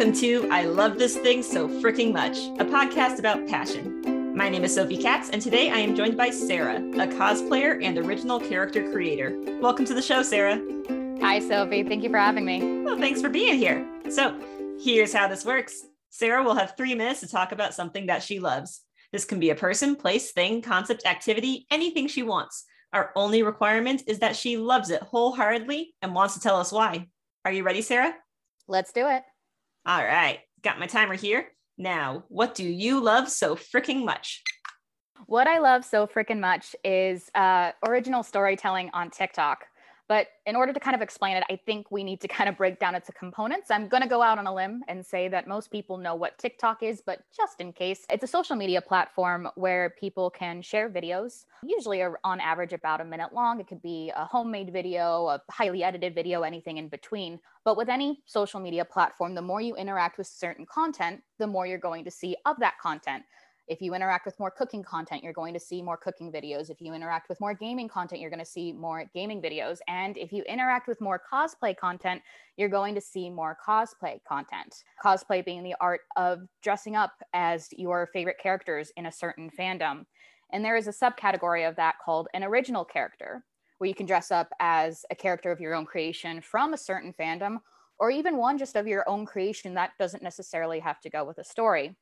Welcome to I Love This Thing So Freaking Much, a podcast about passion. My name is Sophie Katz, and today I am joined by Sarah, a cosplayer and original character creator. Welcome to the show, Sarah. Hi, Sophie. Thank you for having me. Well, thanks for being here. So, here's how this works Sarah will have three minutes to talk about something that she loves. This can be a person, place, thing, concept, activity, anything she wants. Our only requirement is that she loves it wholeheartedly and wants to tell us why. Are you ready, Sarah? Let's do it. All right, got my timer here. Now, what do you love so freaking much? What I love so freaking much is uh, original storytelling on TikTok. But in order to kind of explain it, I think we need to kind of break down its components. I'm going to go out on a limb and say that most people know what TikTok is, but just in case, it's a social media platform where people can share videos, usually on average about a minute long. It could be a homemade video, a highly edited video, anything in between. But with any social media platform, the more you interact with certain content, the more you're going to see of that content. If you interact with more cooking content, you're going to see more cooking videos. If you interact with more gaming content, you're going to see more gaming videos. And if you interact with more cosplay content, you're going to see more cosplay content. Cosplay being the art of dressing up as your favorite characters in a certain fandom. And there is a subcategory of that called an original character, where you can dress up as a character of your own creation from a certain fandom, or even one just of your own creation that doesn't necessarily have to go with a story.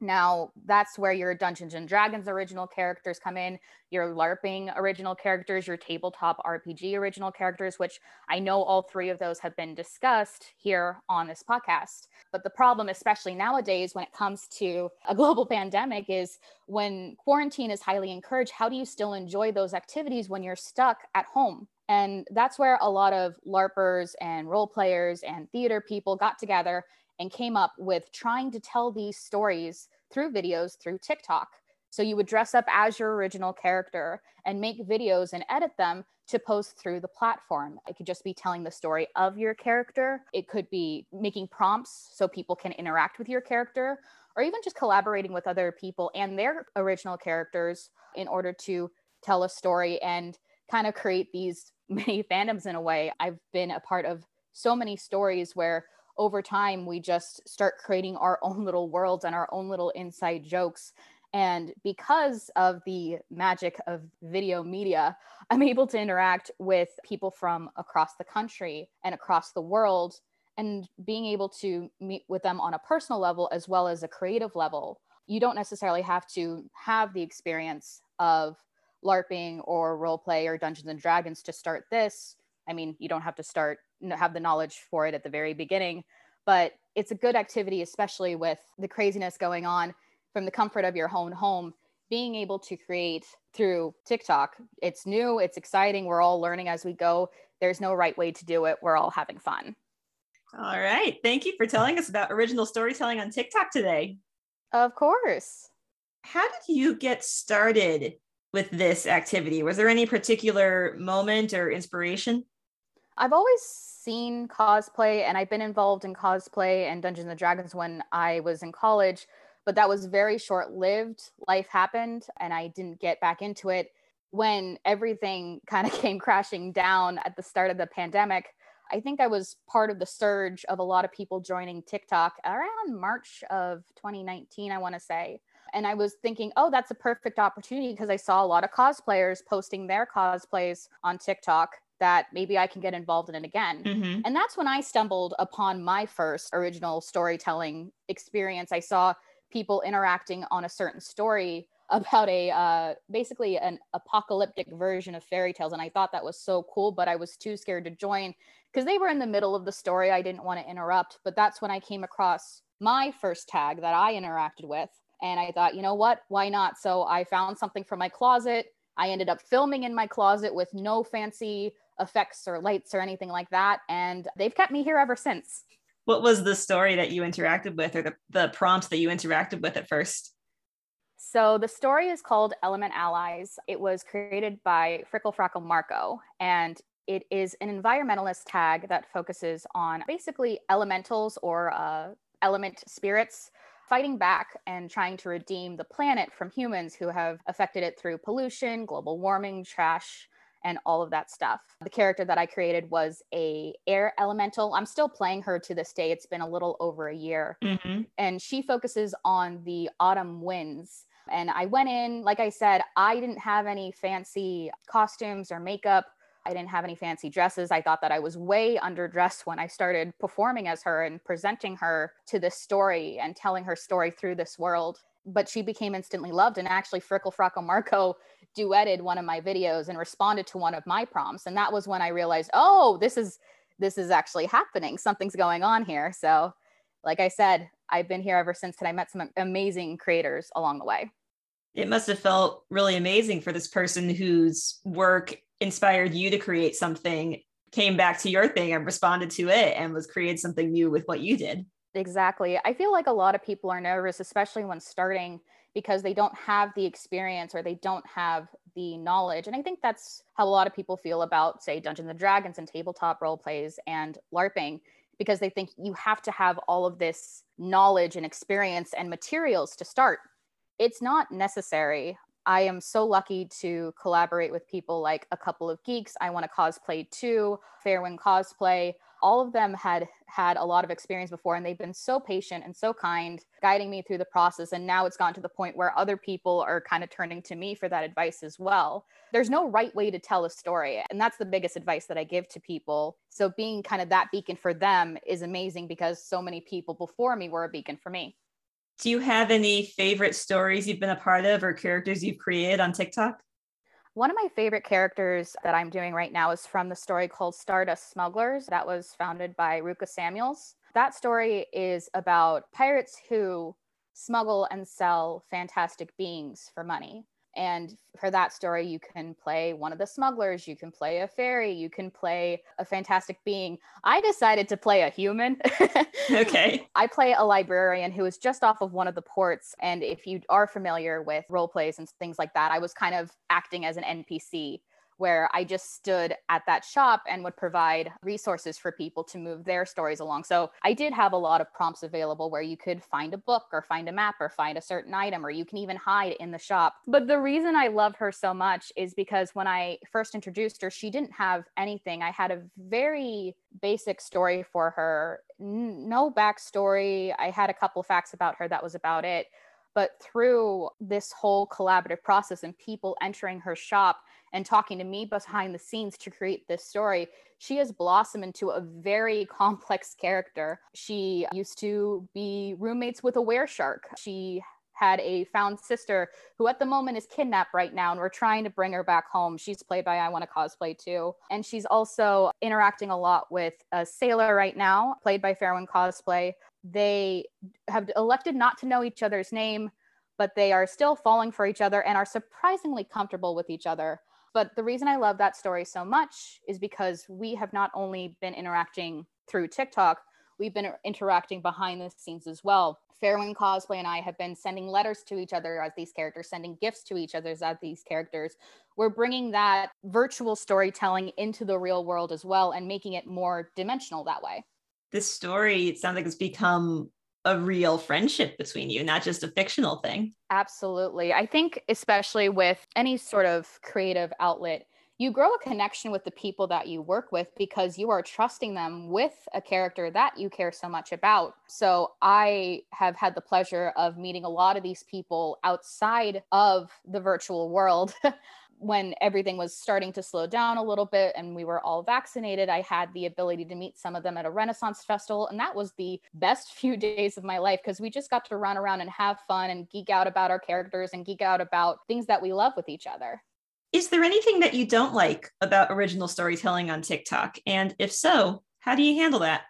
Now, that's where your Dungeons and Dragons original characters come in, your LARPing original characters, your tabletop RPG original characters, which I know all three of those have been discussed here on this podcast. But the problem, especially nowadays when it comes to a global pandemic, is when quarantine is highly encouraged, how do you still enjoy those activities when you're stuck at home? And that's where a lot of LARPers and role players and theater people got together and came up with trying to tell these stories through videos through TikTok. So you would dress up as your original character and make videos and edit them to post through the platform. It could just be telling the story of your character. It could be making prompts so people can interact with your character, or even just collaborating with other people and their original characters in order to tell a story and kind of create these many fandoms in a way. I've been a part of so many stories where over time we just start creating our own little worlds and our own little inside jokes. And because of the magic of video media i'm able to interact with people from across the country and across the world and being able to meet with them on a personal level as well as a creative level. You don't necessarily have to have the experience of larping or role play or dungeons and dragons to start this. I mean you don't have to start have the knowledge for it at the very beginning but it's a good activity especially with the craziness going on from the comfort of your own home being able to create through TikTok. It's new, it's exciting. We're all learning as we go. There's no right way to do it. We're all having fun. All right. Thank you for telling us about original storytelling on TikTok today. Of course. How did you get started with this activity? Was there any particular moment or inspiration? I've always seen cosplay and I've been involved in cosplay and Dungeons and Dragons when I was in college, but that was very short lived. Life happened and I didn't get back into it when everything kind of came crashing down at the start of the pandemic. I think I was part of the surge of a lot of people joining TikTok around March of 2019, I want to say. And I was thinking, oh, that's a perfect opportunity because I saw a lot of cosplayers posting their cosplays on TikTok that maybe I can get involved in it again. Mm-hmm. And that's when I stumbled upon my first original storytelling experience. I saw people interacting on a certain story about a uh, basically an apocalyptic version of fairy tales and i thought that was so cool but i was too scared to join because they were in the middle of the story i didn't want to interrupt but that's when i came across my first tag that i interacted with and i thought you know what why not so i found something from my closet i ended up filming in my closet with no fancy effects or lights or anything like that. And they've kept me here ever since. What was the story that you interacted with or the, the prompt that you interacted with at first? So the story is called Element Allies. It was created by Frickle Frackle Marco, and it is an environmentalist tag that focuses on basically elementals or uh, element spirits fighting back and trying to redeem the planet from humans who have affected it through pollution, global warming, trash, and all of that stuff. The character that I created was a air elemental. I'm still playing her to this day. It's been a little over a year. Mm-hmm. And she focuses on the autumn winds. And I went in, like I said, I didn't have any fancy costumes or makeup. I didn't have any fancy dresses. I thought that I was way underdressed when I started performing as her and presenting her to this story and telling her story through this world. But she became instantly loved. And actually, Frickle Frackle Marco duetted one of my videos and responded to one of my prompts. And that was when I realized, oh, this is this is actually happening. Something's going on here. So, like I said, I've been here ever since and I met some amazing creators along the way. It must have felt really amazing for this person whose work inspired you to create something came back to your thing and responded to it and was created something new with what you did. Exactly. I feel like a lot of people are nervous, especially when starting, because they don't have the experience or they don't have the knowledge. And I think that's how a lot of people feel about, say, Dungeons and Dragons and tabletop role plays and LARPing, because they think you have to have all of this knowledge and experience and materials to start. It's not necessary. I am so lucky to collaborate with people like a couple of geeks. I want to cosplay too, Fairwind Cosplay. All of them had had a lot of experience before, and they've been so patient and so kind, guiding me through the process. And now it's gotten to the point where other people are kind of turning to me for that advice as well. There's no right way to tell a story. And that's the biggest advice that I give to people. So being kind of that beacon for them is amazing because so many people before me were a beacon for me. Do you have any favorite stories you've been a part of or characters you've created on TikTok? One of my favorite characters that I'm doing right now is from the story called Stardust Smugglers that was founded by Ruka Samuels. That story is about pirates who smuggle and sell fantastic beings for money. And for that story, you can play one of the smugglers, you can play a fairy, you can play a fantastic being. I decided to play a human. okay. I play a librarian who is just off of one of the ports. And if you are familiar with role plays and things like that, I was kind of acting as an NPC where I just stood at that shop and would provide resources for people to move their stories along. So I did have a lot of prompts available where you could find a book or find a map or find a certain item, or you can even hide in the shop. But the reason I love her so much is because when I first introduced her, she didn't have anything. I had a very basic story for her, no backstory. I had a couple facts about her, that was about it. But through this whole collaborative process and people entering her shop, and talking to me behind the scenes to create this story, she has blossomed into a very complex character. She used to be roommates with a were shark. She had a found sister who at the moment is kidnapped right now and we're trying to bring her back home she's played by i want to cosplay too and she's also interacting a lot with a sailor right now played by fairwind cosplay they have elected not to know each other's name but they are still falling for each other and are surprisingly comfortable with each other but the reason I love that story so much is because we have not only been interacting through TikTok, we've been interacting behind the scenes as well. Fairwind Cosplay and I have been sending letters to each other as these characters, sending gifts to each other as these characters. We're bringing that virtual storytelling into the real world as well and making it more dimensional that way. This story, it sounds like it's become a real friendship between you, not just a fictional thing. Absolutely. I think, especially with any sort of creative outlet, you grow a connection with the people that you work with because you are trusting them with a character that you care so much about. So, I have had the pleasure of meeting a lot of these people outside of the virtual world when everything was starting to slow down a little bit and we were all vaccinated, I had the ability to meet some of them at a Renaissance festival. And that was the best few days of my life because we just got to run around and have fun and geek out about our characters and geek out about things that we love with each other. Is there anything that you don't like about original storytelling on TikTok? And if so, how do you handle that?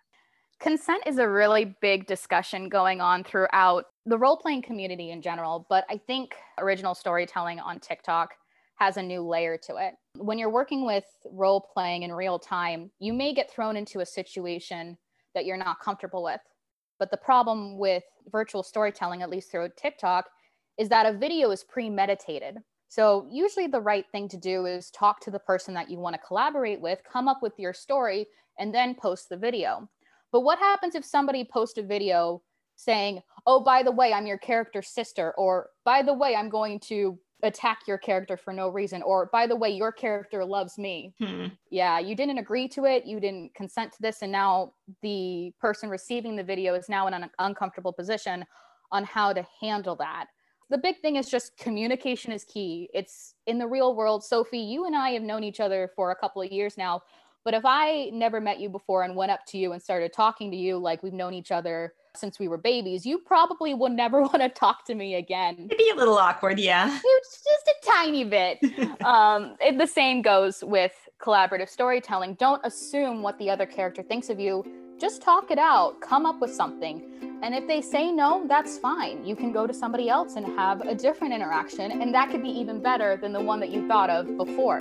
Consent is a really big discussion going on throughout the role playing community in general, but I think original storytelling on TikTok has a new layer to it. When you're working with role playing in real time, you may get thrown into a situation that you're not comfortable with. But the problem with virtual storytelling, at least through TikTok, is that a video is premeditated. So, usually, the right thing to do is talk to the person that you want to collaborate with, come up with your story, and then post the video. But what happens if somebody posts a video saying, Oh, by the way, I'm your character's sister, or by the way, I'm going to attack your character for no reason or by the way your character loves me. Hmm. yeah you didn't agree to it you didn't consent to this and now the person receiving the video is now in an uncomfortable position on how to handle that. The big thing is just communication is key. It's in the real world. Sophie you and i have known each other for a couple of years now but if i never met you before and went up to you and started talking to you like we've known each other since we were babies you probably will never want to talk to me again It'd be a little awkward, yeah. it's just a tiny bit um, it, the same goes with collaborative storytelling. Don't assume what the other character thinks of you. Just talk it out. Come up with something. And if they say no, that's fine. You can go to somebody else and have a different interaction. And that could be even better than the one that you thought of before.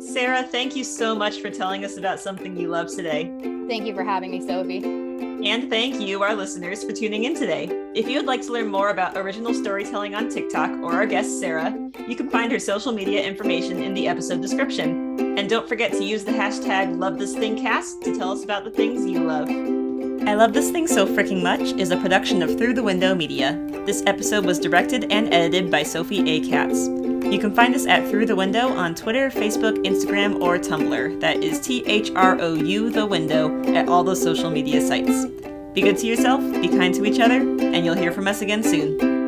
Sarah, thank you so much for telling us about something you love today. Thank you for having me, Sophie. And thank you, our listeners, for tuning in today. If you would like to learn more about original storytelling on TikTok or our guest, Sarah, you can find her social media information in the episode description. And don't forget to use the hashtag LoveThisThingCast to tell us about the things you love. I Love This Thing So Freaking Much is a production of Through the Window Media. This episode was directed and edited by Sophie A. Katz. You can find us at Through the Window on Twitter, Facebook, Instagram, or Tumblr. That is T H R O U, the window, at all those social media sites. Be good to yourself, be kind to each other, and you'll hear from us again soon.